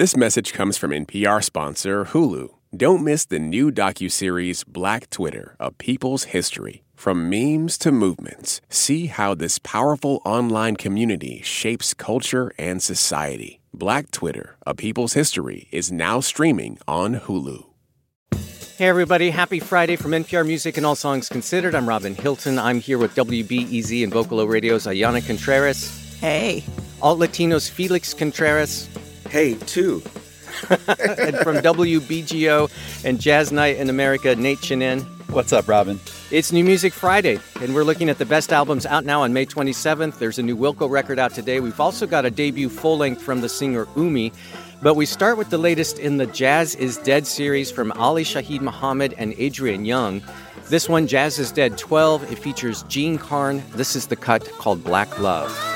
This message comes from NPR sponsor Hulu. Don't miss the new docuseries Black Twitter, A People's History. From memes to movements, see how this powerful online community shapes culture and society. Black Twitter, A People's History is now streaming on Hulu. Hey, everybody. Happy Friday from NPR Music and All Songs Considered. I'm Robin Hilton. I'm here with WBEZ and Vocalo Radio's Ayana Contreras. Hey. Alt Latinos Felix Contreras. Hey, too. and from WBGO and Jazz Night in America, Nate Chinen. What's up, Robin? It's New Music Friday, and we're looking at the best albums out now on May 27th. There's a new Wilco record out today. We've also got a debut full length from the singer Umi. But we start with the latest in the Jazz is Dead series from Ali Shaheed Muhammad and Adrian Younge. This one, Jazz is Dead 12, it features Jean Carne. This is the cut called Black Love.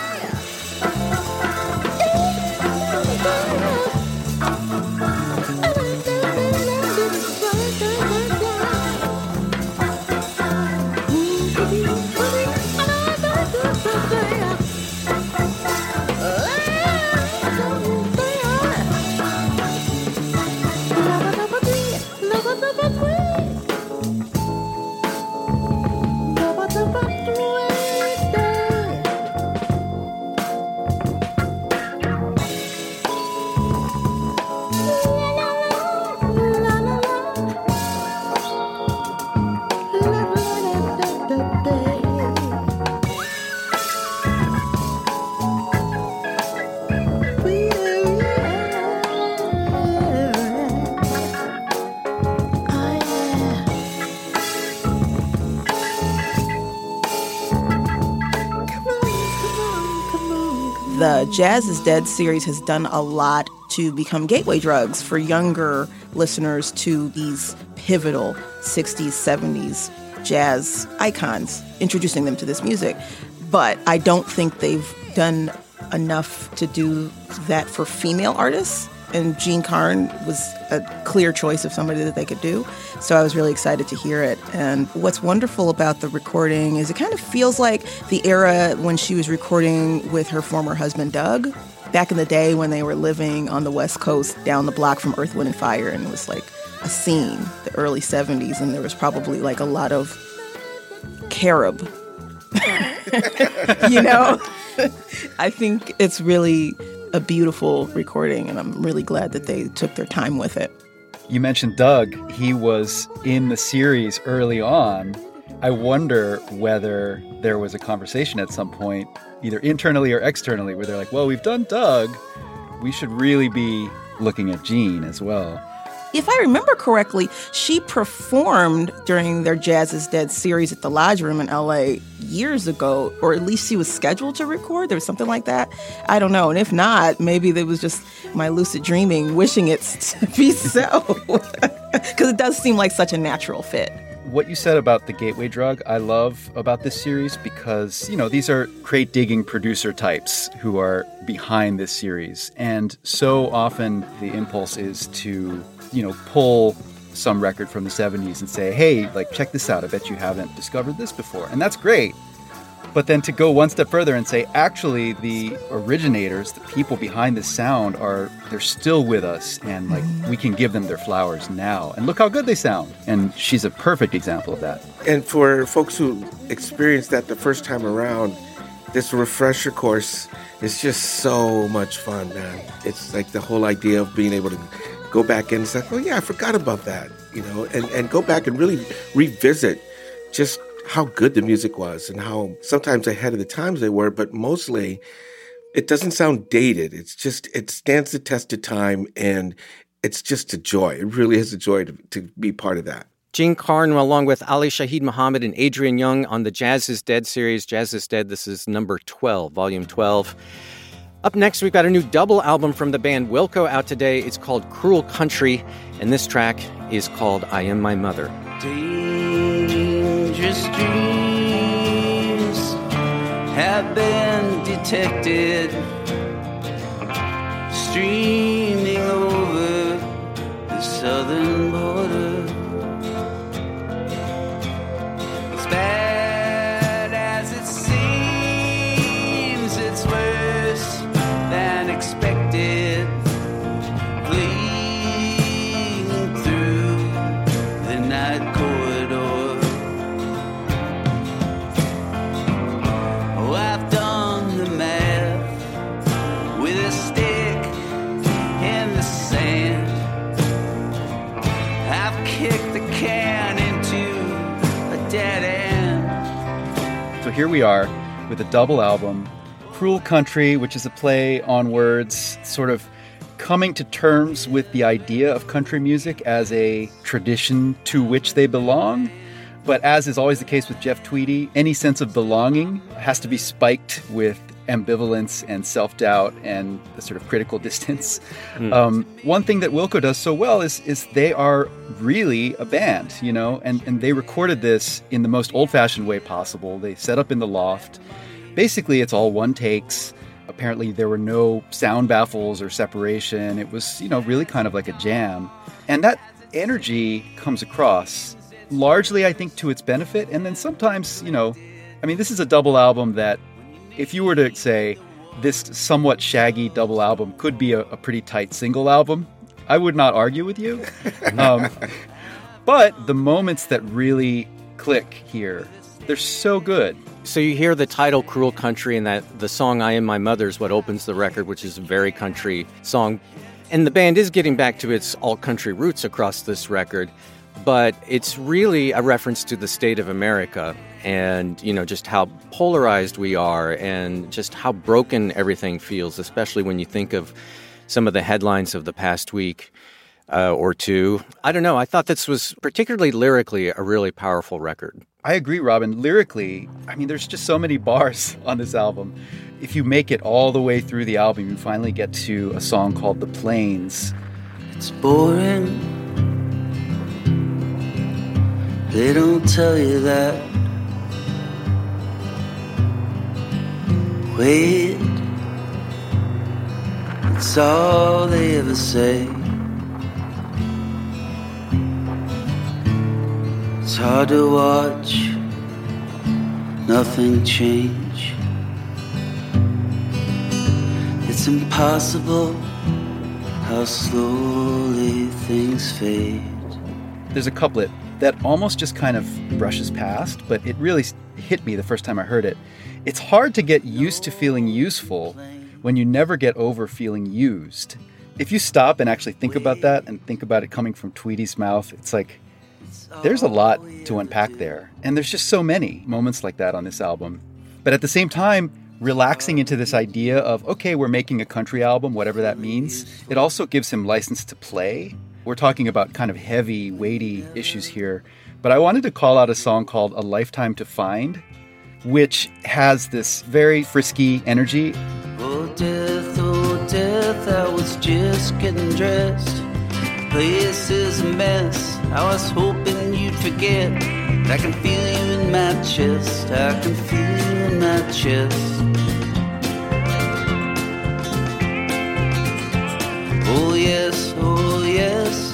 The Jazz is Dead series has done a lot to become gateway drugs for younger listeners to these pivotal 60s, 70s jazz icons, introducing them to this music. But I don't think they've done enough to do that for female artists. And Jean Carne was a clear choice of somebody that they could do. So I was really excited to hear it. And what's wonderful about the recording is it kind of feels like the era when she was recording with her former husband, Doug, back in the day when they were living on the West Coast down the block from Earth, Wind, and Fire. And it was like a scene, the early 70s. And there was probably like a lot of carob. you know? I think it's really a beautiful recording, and I'm really glad that they took their time with it. You mentioned Doug. He was in the series early on. I wonder whether there was a conversation at some point, either internally or externally, where they're like, well, we've done Doug. We should really be looking at Jean as well. If I remember correctly, she performed during their Jazz is Dead series at the Lodge Room in LA years ago, or at least she was scheduled to record. There was something like that. I don't know. And if not, maybe it was just my lucid dreaming, wishing it to be so. Because it does seem like such a natural fit what you said about the gateway drug, I love about this series because, you know, these are crate digging producer types who are behind this series. And so often the impulse is to you know, pull some record from the 70s and say, hey, like, check this out. I bet you haven't discovered this before. And that's great. But then to go one step further and say, actually, the originators, the people behind this sound are, they're still with us and like mm-hmm. we can give them their flowers now. And look how good they sound. And she's a perfect example of that. And for folks who experienced that the first time around, this refresher course is just so much fun, man. It's like the whole idea of being able to go back and say, oh, yeah, I forgot about that, you know, and, and go back and really revisit just how good the music was and how sometimes ahead of the times they were, but mostly it doesn't sound dated. It's just, it stands the test of time and it's just a joy. It really is a joy to, to be part of that. Jean Carne, along with Ali Shaheed Muhammad and Adrian Younge on the Jazz is Dead series. Jazz is Dead, this is number 12, volume 12. Up next, we've got a new double album from the band Wilco out today. It's called Cruel Country, and this track is called I Am My Mother. Dangerous dreams have been detected streaming over the southern border. Here we are with a double album Cruel Country, which is a play on words, sort of coming to terms with the idea of country music as a tradition to which they belong. But as is always the case with Jeff Tweedy, any sense of belonging has to be spiked with ambivalence and self doubt and a sort of critical distance. Mm. Um, one thing that Wilco does so well is is they are really a band, you know, and, and they recorded this in the most old fashioned way possible. They set up in the loft. Basically, it's all one takes. Apparently, there were no sound baffles or separation. It was, you know, really kind of like a jam. And that energy comes across largely, I think, to its benefit. And then sometimes, you know, I mean, this is a double album that if you were to say this somewhat shaggy double album could be a, a pretty tight single album, I would not argue with you. Um, but the moments that really click here, they're so good. So you hear the title "Cruel Country" and that the song "I Am My Mother's" what opens the record, which is a very country song, and the band is getting back to its all country roots across this record but it's really a reference to the state of America and you know just how polarized we are and just how broken everything feels especially when you think of some of the headlines of the past week uh, or two. I don't know. I thought this was particularly lyrically a really powerful record. I agree robin. Lyrically i mean there's just so many bars on this album. If you make it all the way through the album you finally get to a song called the plains. It's boring. They don't tell you that. Wait, it's all they ever say. It's hard to watch nothing change. It's impossible how slowly things fade. There's a couplet that almost just kind of brushes past, but it really hit me the first time I heard it. It's hard to get used to feeling useful when you never get over feeling used. If you stop and actually think about that and think about it coming from Tweedy's mouth, it's like there's a lot to unpack there. And there's just so many moments like that on this album. But at the same time, relaxing into this idea of, okay, we're making a country album, whatever that means, it also gives him license to play we're talking about kind of heavy, weighty issues here, but I wanted to call out a song called A Lifetime to Find, which has this very frisky energy. Oh, death, oh, death, I was just getting dressed. Place is a mess. I was hoping you'd forget. I can feel you in my chest. I can feel you in my chest. Oh, yes, oh, yes,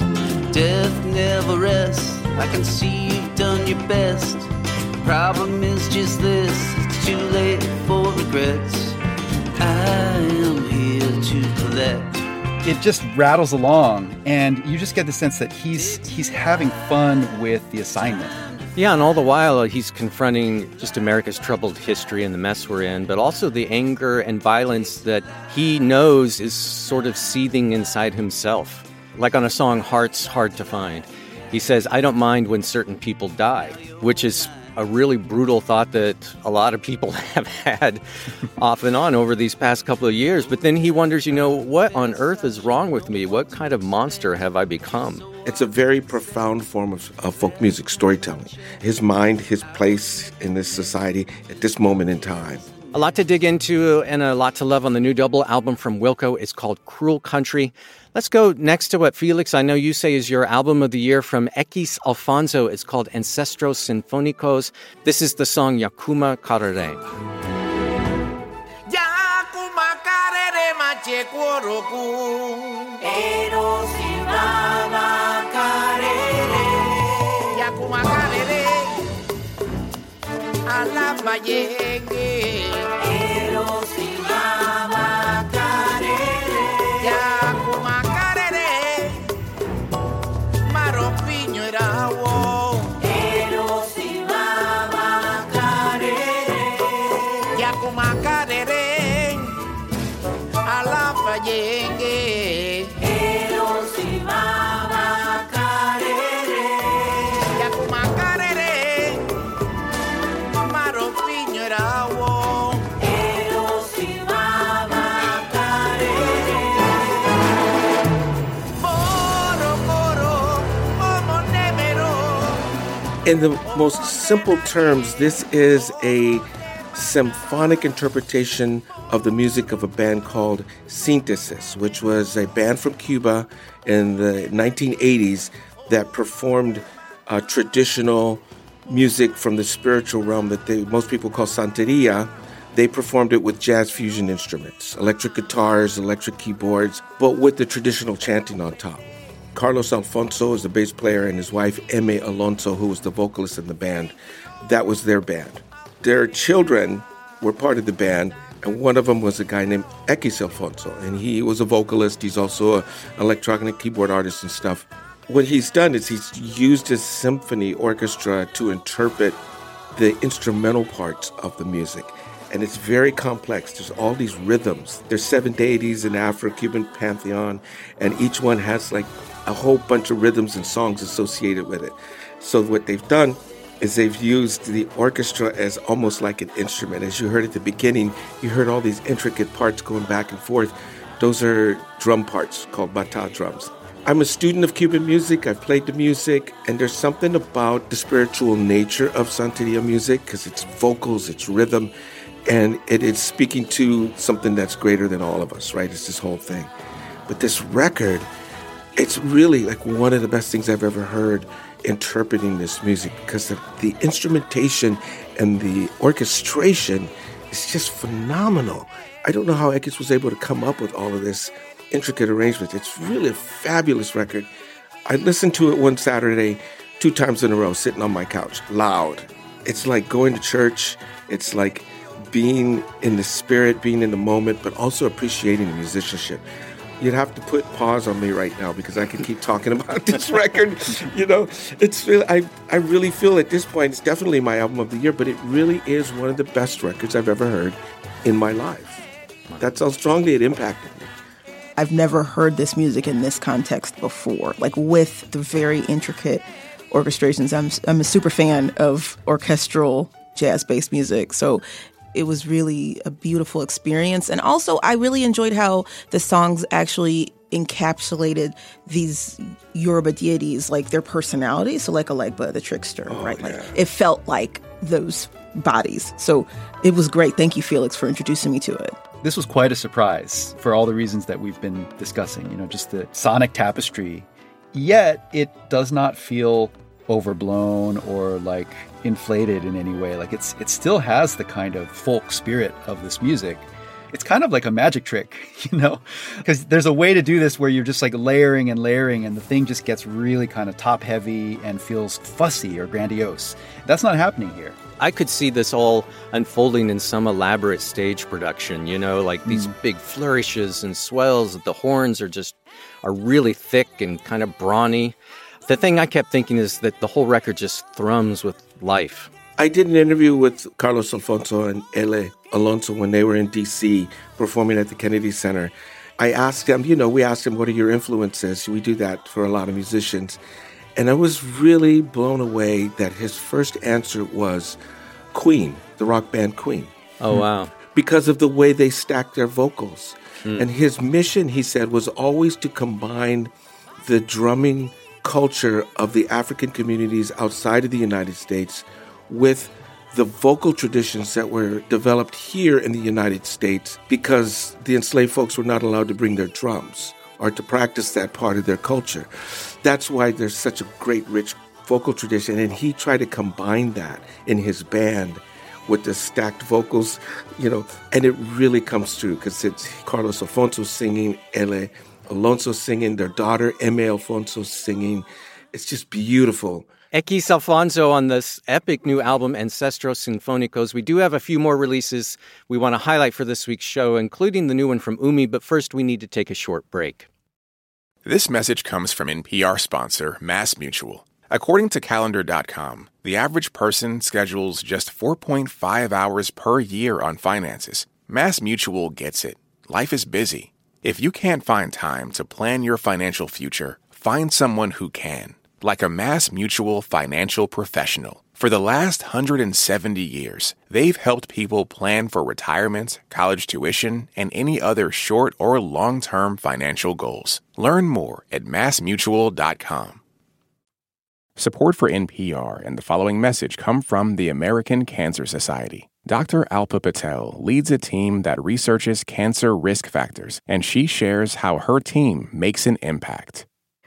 death never rests. I can see you've done your best. Problem is just this it's too late for regrets. I am here to collect. It just rattles along, and you just get the sense that he's he's having fun with the assignment. Yeah, and all the while uh, he's confronting just America's troubled history and the mess we're in, but also the anger and violence that he knows is sort of seething inside himself. Like on a song, Heart's Hard to Find. He says, I don't mind when certain people die, which is a really brutal thought that a lot of people have had off and on over these past couple of years. But then he wonders, you know, what on earth is wrong with me? What kind of monster have I become? It's a very profound form of, of, folk music storytelling. His mind, his place in this society at this moment in time. A lot to dig into and a lot to love on the new double album from Wilco. It's called Cruel Country. Let's go next to what Felix, I know you say is your album of the year from X Alfonso. It's called Ancestros Sinfónicos. This is the song Yakuma Karere. Yakuma Karere Mache la Mayengue. Eros In the most simple terms, this is a symphonic interpretation of the music of a band called Synthesis, which was a band from Cuba in the 1980s that performed uh, traditional music from the spiritual realm that they, most people call Santeria. They performed it with jazz fusion instruments, electric guitars, electric keyboards, but with the traditional chanting on top. Carlos Alfonso is the bass player, and his wife, Eme Alonso, who was the vocalist in the band, that was their band. Their children were part of the band, and one of them was a guy named Ekis Alfonso, and he was a vocalist. He's also an electronic keyboard artist and stuff. What he's done is he's used his symphony orchestra to interpret the instrumental parts of the music and it's very complex. There's all these rhythms. There's seven deities in Afro-Cuban pantheon, and each one has like a whole bunch of rhythms and songs associated with it. So what they've done is they've used the orchestra as almost like an instrument. As you heard at the beginning, you heard all these intricate parts going back and forth. Those are drum parts called bata drums. I'm a student of Cuban music. I've played the music, and there's something about the spiritual nature of Santeria music because it's vocals, it's rhythm, and it is speaking to something that's greater than all of us, right? It's this whole thing. But this record, it's really like one of the best things I've ever heard interpreting this music because the, the instrumentation and the orchestration is just phenomenal. I don't know how Ekis was able to come up with all of this intricate arrangement. It's really a fabulous record. I listened to it one Saturday, two times in a row, sitting on my couch, loud. It's like going to church. It's like being in the spirit, being in the moment, but also appreciating the musicianship. You'd have to put pause on me right now because I can keep talking about this record. You know, it's I I really feel at this point it's definitely my album of the year, but it really is one of the best records I've ever heard in my life. That's how strongly it impacted me. I've never heard this music in this context before, like with the very intricate orchestrations. I'm I'm a super fan of orchestral jazz-based music, so it was really a beautiful experience. And also, I really enjoyed how the songs actually encapsulated these Yoruba deities, like their personalities. So, like Alegba, the trickster, oh, right? Like it felt like those bodies. So it was great. Thank you, Felix, for introducing me to it. This was quite a surprise for all the reasons that we've been discussing. You know, just the sonic tapestry. Yet it does not feel overblown or like inflated in any way. Like it's it still has the kind of folk spirit of this music. It's kind of like a magic trick, you know, because there's a way to do this where you're just like layering and layering, and the thing just gets really kind of top heavy and feels fussy or grandiose. That's not happening here. I could see this all unfolding in some elaborate stage production, you know, like these mm. big flourishes and swells. The horns are just are really thick and kind of brawny. The thing I kept thinking is that the whole record just thrums with life. I did an interview with Carlos Alfonso and Ele Alonso when they were in DC performing at the Kennedy Center. I asked them, you know, we asked them, what are your influences? We do that for a lot of musicians. And I was really blown away that his first answer was Queen, the rock band Queen. Oh, wow. Because of the way they stacked their vocals. Mm. And his mission, he said, was always to combine the drumming culture of the African communities outside of the United States with the vocal traditions that were developed here in the United States because the enslaved folks were not allowed to bring their drums or to practice that part of their culture. That's why there's such a great, rich vocal tradition. And he tried to combine that in his band with the stacked vocals, you know, and it really comes through because it's Carlos Alfonso singing, Ele Alonso singing, their daughter, Eme Alfonso singing. It's just beautiful. Ekis Alfonso on this epic new album, Ancestros Sinfónicos. We do have a few more releases we want to highlight for this week's show, including the new one from Umi, but first we need to take a short break. This message comes from NPR sponsor, Mass Mutual. According to Calendar.com, the average person schedules just 4.5 hours per year on finances. Mass Mutual gets it. Life is busy. If you can't find time to plan your financial future, find someone who can, like a Mass Mutual financial professional. For the last 170 years, they've helped people plan for retirement, college tuition, and any other short or long term financial goals. Learn more at massmutual.com. Support for NPR and the following message come from the American Cancer Society. Dr. Alpa Patel leads a team that researches cancer risk factors, and she shares how her team makes an impact.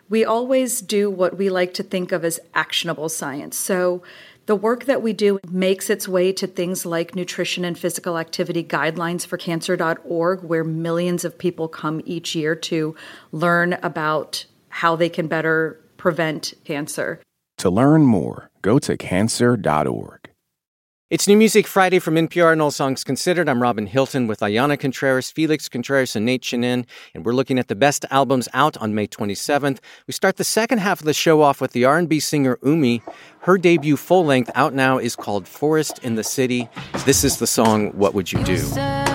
We always do what we like to think of as actionable science. So, the work that we do makes its way to things like nutrition and physical activity guidelines for cancer.org, where millions of people come each year to learn about how they can better prevent cancer. To learn more, go to cancer.org. It's New Music Friday from NPR and All Songs Considered. I'm Robin Hilton with Ayana Contreras, Felix Contreras, and Nate Chinen, and we're looking at the best albums out on May 27th. We start the second half of the show off with the R&B singer Umi. Her debut full length out now is called Forest in the City. This is the song What Would You Do?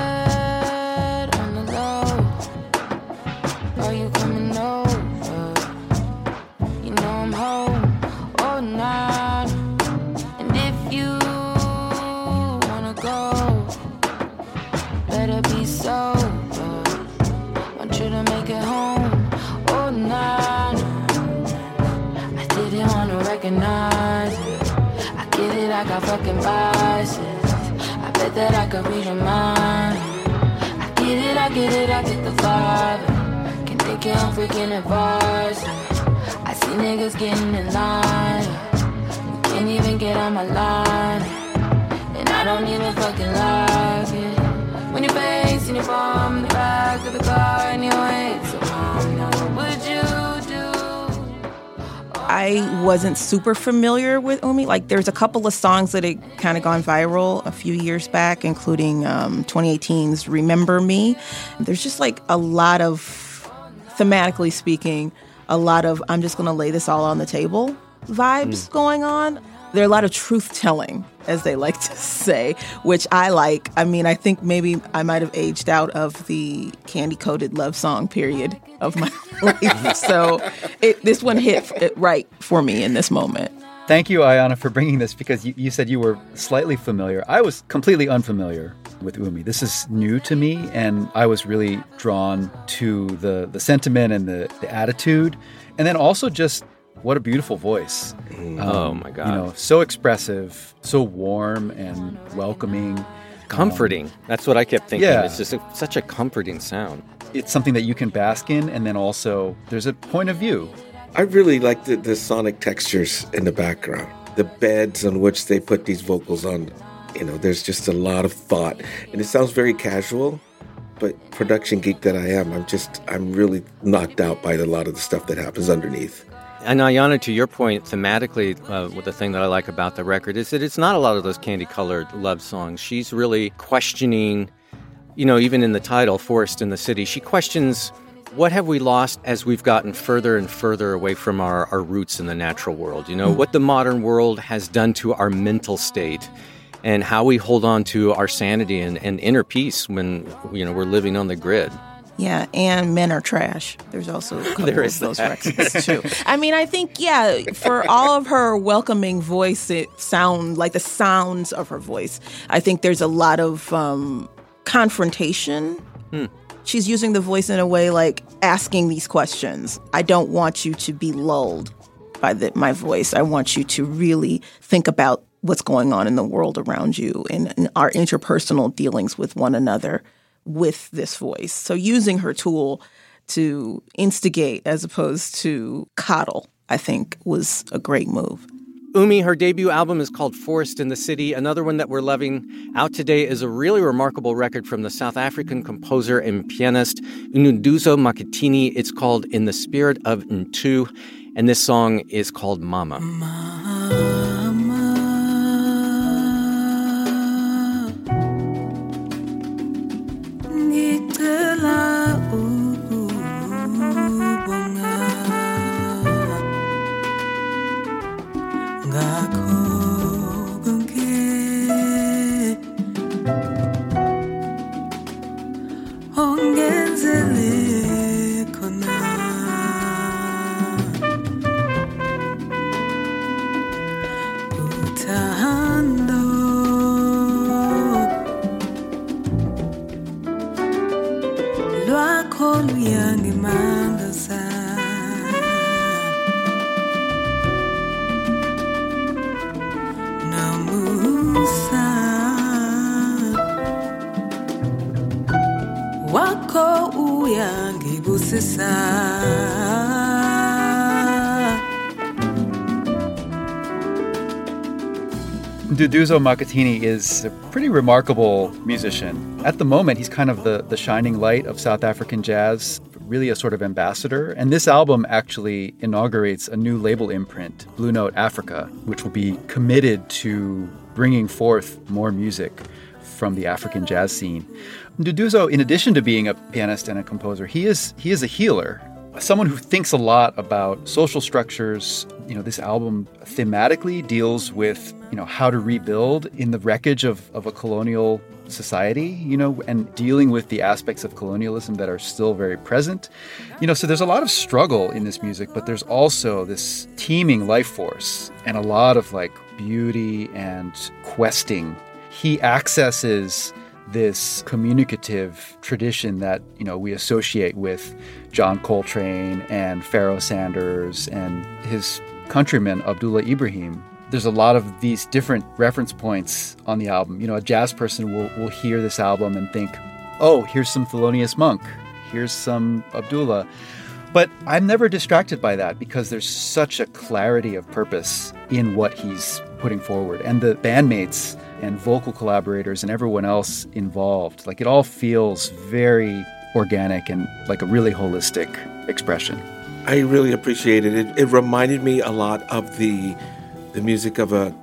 That I could read your mind. I get it, I get it, I get the vibe. Can think I'm freaking advice. I see niggas getting in line. You can't even get on my line. And I don't even fucking like it. When your face and your in the back of the car anyway. So I wasn't super familiar with Umi. Like, there's a couple of songs that had kind of gone viral a few years back, including um, 2018's Remember Me. There's just like a lot of, thematically speaking, a lot of I'm just going to lay this all on the table vibes mm. going on. There are a lot of truth telling, as they like to say, which I like. I mean, I think maybe I might have aged out of the candy coated love song period of my life. so it, this one hit right for me in this moment. Thank you, Ayana, for bringing this because you, you, said you were slightly familiar. I was completely unfamiliar with Umi. This is new to me, and I was really drawn to the, the sentiment and the, the attitude, and then also just what a beautiful voice. Mm. Um, oh my God. You know, so expressive, so warm and welcoming. Comforting. Um, That's what I kept thinking. Yeah. It's just a, such a comforting sound. It's something that you can bask in, and then also there's a point of view. I really like the, the sonic textures in the background, the beds on which they put these vocals on. You know, there's just a lot of thought, and it sounds very casual. But production geek that I am, I'm just I'm really knocked out by a lot of the stuff that happens underneath. And Ayana, to your point, thematically, uh, the thing that I like about the record is that it's not a lot of those candy colored love songs. She's really questioning, you know, even in the title, Forest in the City, she questions what have we lost as we've gotten further and further away from our, our roots in the natural world? You know, what the modern world has done to our mental state and how we hold on to our sanity and, and inner peace when, you know, we're living on the grid. Yeah, and men are trash. There's also a couple there is of those records too. I mean, I think yeah, for all of her welcoming voice, it sound like the sounds of her voice. I think there's a lot of um, confrontation. Hmm. She's using the voice in a way like asking these questions. I don't want you to be lulled by the, my voice. I want you to really think about what's going on in the world around you and, and our interpersonal dealings with one another with this voice. So using her tool to instigate as opposed to coddle, I think was a great move. Umi, her debut album is called Forest in the City. Another one that we're loving out today is a really remarkable record from the South African composer and pianist Nduduzo Makhathini. It's called In the Spirit of Ntu, and this song is called Mama. Mama. Nduduzo Makhathini is a pretty remarkable musician. At the moment, he's kind of the, the shining light of South African jazz, really a sort of ambassador. And this album actually inaugurates a new label imprint, Blue Note Africa, which will be committed to bringing forth more music from the African jazz scene. Nduduzo, in addition to being a pianist and a composer, he is he is a healer someone who thinks a lot about social structures. You know, this album thematically deals with, you know, how to rebuild in the wreckage of, of a colonial society, you know, and dealing with the aspects of colonialism that are still very present. You know, so there's a lot of struggle in this music, but there's also this teeming life force and a lot of like beauty and questing. He accesses this communicative tradition that you know we associate with John Coltrane and Pharoah Sanders and his countryman Abdullah Ibrahim. There's a lot of these different reference points on the album. You know, a jazz person will, will hear this album and think, oh, here's some Thelonious Monk, here's some Abdullah. But I'm never distracted by that because there's such a clarity of purpose in what he's putting forward. And the bandmates and vocal collaborators and everyone else involved, like it all feels very organic and like a really holistic expression. I really appreciate it. It, it reminded me a lot of the the music of a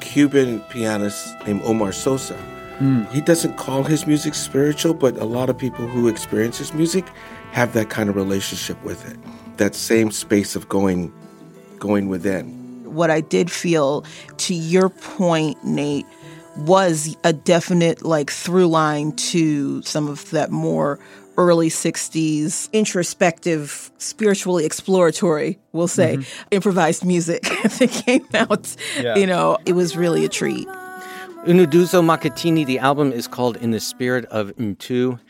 Cuban pianist named Omar Sosa. Mm. He doesn't call his music spiritual, but a lot of people who experience his music have that kind of relationship with it. That same space of going going within. What I did feel to your point, Nate, was a definite like through line to some of that more early 60s introspective, spiritually exploratory, we'll say, mm-hmm. improvised music that came out. Yeah. You know, it was really a treat. Nduduzo Makhathini, the album is called In the Spirit of Ntu.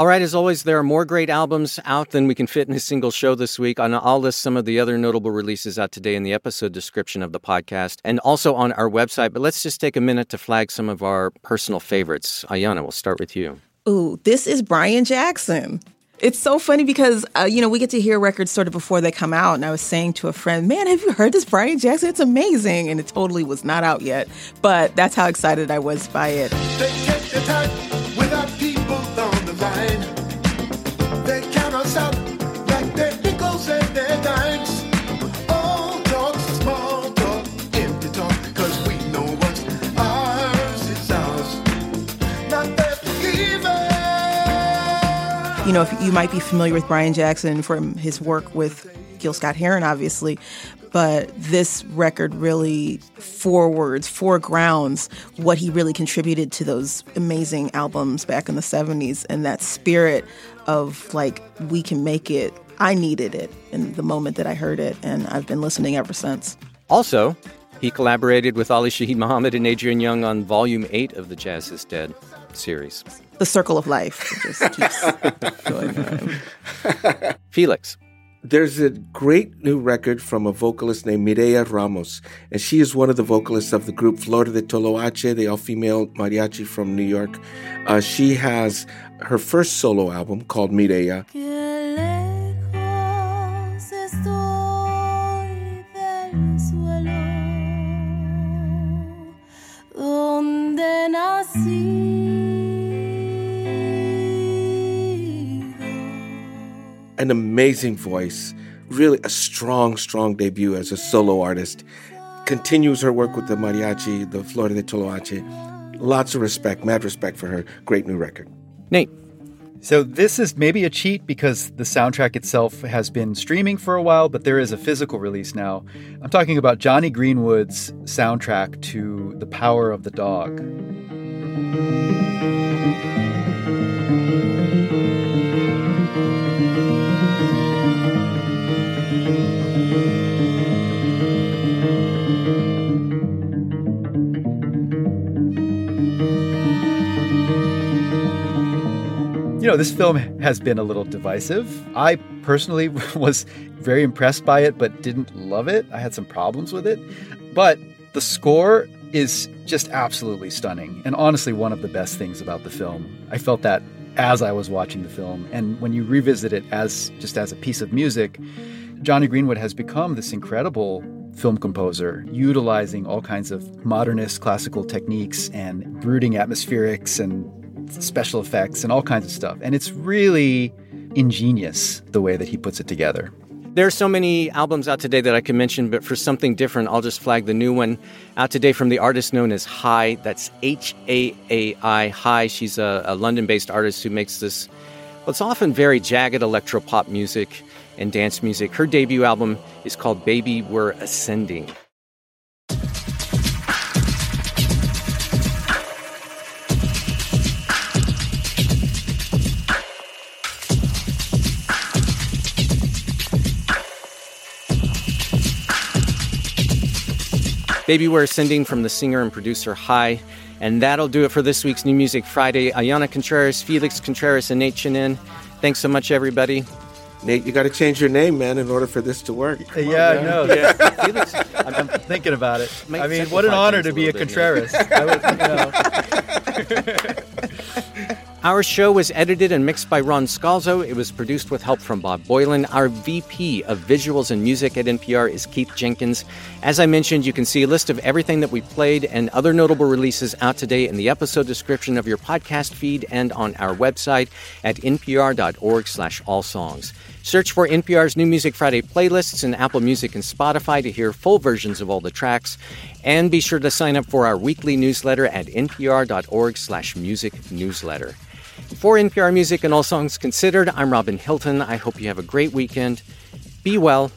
All right, as always, there are more great albums out than we can fit in a single show this week. And I'll list some of the other notable releases out today in the episode description of the podcast and also on our website. But let's just take a minute to flag some of our personal favorites. Ayana, we'll start with you. Ooh, this is Brian Jackson. It's so funny because uh, you know we get to hear records sort of before they come out, and I was saying to a friend, "Man, have you heard this Brian Jackson? It's amazing!" And it totally was not out yet, but that's how excited I was by it. You know, if you might be familiar with Brian Jackson from his work with Gil Scott Heron, obviously, but this record really forwards, foregrounds what he really contributed to those amazing albums back in the 70s and that spirit of like, we can make it. I needed it in the moment that I heard it, and I've been listening ever since. Also, he collaborated with Ali Shaheed Muhammad and Adrian Younge on Volume 8 of the Jazz is Dead series. The Circle of Life. just keeps going on. Felix. There's a great new record from a vocalist named Mireya Ramos, and she is one of the vocalists of the group Florida de Toloache, the all female mariachi from New York. Uh, she has her first solo album called Mireya. An amazing voice, really a strong, strong debut as a solo artist. Continues her work with the mariachi, the Flor de Toloache. Lots of respect, mad respect for her. Great new record. Nate. So this is maybe a cheat because the soundtrack itself has been streaming for a while, but there is a physical release now. I'm talking about Jonny Greenwood's soundtrack to The Power of the Dog. Know, this film has been a little divisive. I personally was very impressed by it, but didn't love it. I had some problems with it. But the score is just absolutely stunning and honestly one of the best things about the film. I felt that as I was watching the film. And when you revisit it as just as a piece of music, Jonny Greenwood has become this incredible film composer, utilizing all kinds of modernist classical techniques and brooding atmospherics and special effects and all kinds of stuff. And it's really ingenious the way that he puts it together. There are so many albums out today that I could mention, but for something different, I'll just flag the new one out today from the artist known as Haai. That's H A A I. Haai. She's a, a London based artist who makes this, well, it's often very jagged electropop music and dance music. Her debut album is called Baby We're Ascending. Baby We're Ascending from the singer and producer Haai. And that'll do it for this week's New Music Friday. Ayana Contreras, Felix Contreras, and Nate Chinen. Thanks so much, everybody. Nate, you got to change your name, man, in order for this to work. Come yeah, I know. Yeah. Felix, I'm thinking about it. I mean, what an honor to be a, a Contreras. Our show was edited and mixed by Ron Scalzo. It was produced with help from Bob Boylan. Our VP of Visuals and Music at NPR is Keith Jenkins. As I mentioned, you can see a list of everything that we played and other notable releases out today in the episode description of your podcast feed and on our website at npr.org slash all songs. Search for NPR's New Music Friday playlists in Apple Music and Spotify to hear full versions of all the tracks. And be sure to sign up for our weekly newsletter at npr.org slash music newsletter. For NPR Music and All Songs Considered, I'm Robin Hilton. I hope you have a great weekend. Be well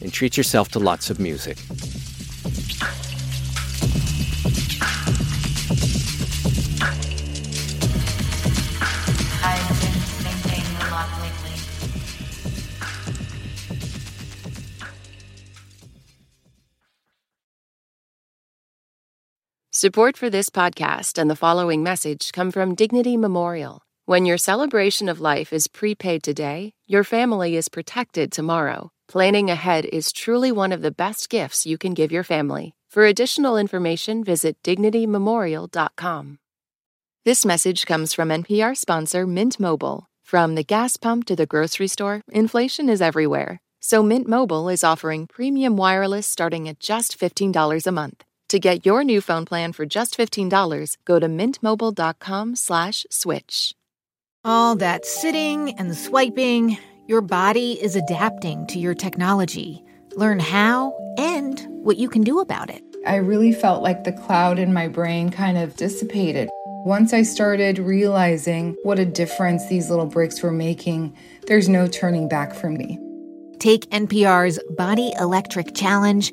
and treat yourself to lots of music. Support for this podcast and the following message come from Dignity Memorial. When your celebration of life is prepaid today, your family is protected tomorrow. Planning ahead is truly one of the best gifts you can give your family. For additional information, visit dignitymemorial.com. This message comes from NPR sponsor Mint Mobile. From the gas pump to the grocery store, inflation is everywhere. So Mint Mobile is offering premium wireless starting at just $15 a month. To get your new phone plan for just $15, go to mintmobile.com slash switch. All that sitting and swiping, your body is adapting to your technology. Learn how and what you can do about it. I really felt like the cloud in my brain kind of dissipated. Once I started realizing what a difference these little breaks were making, there's no turning back for me. Take NPR's Body Electric Challenge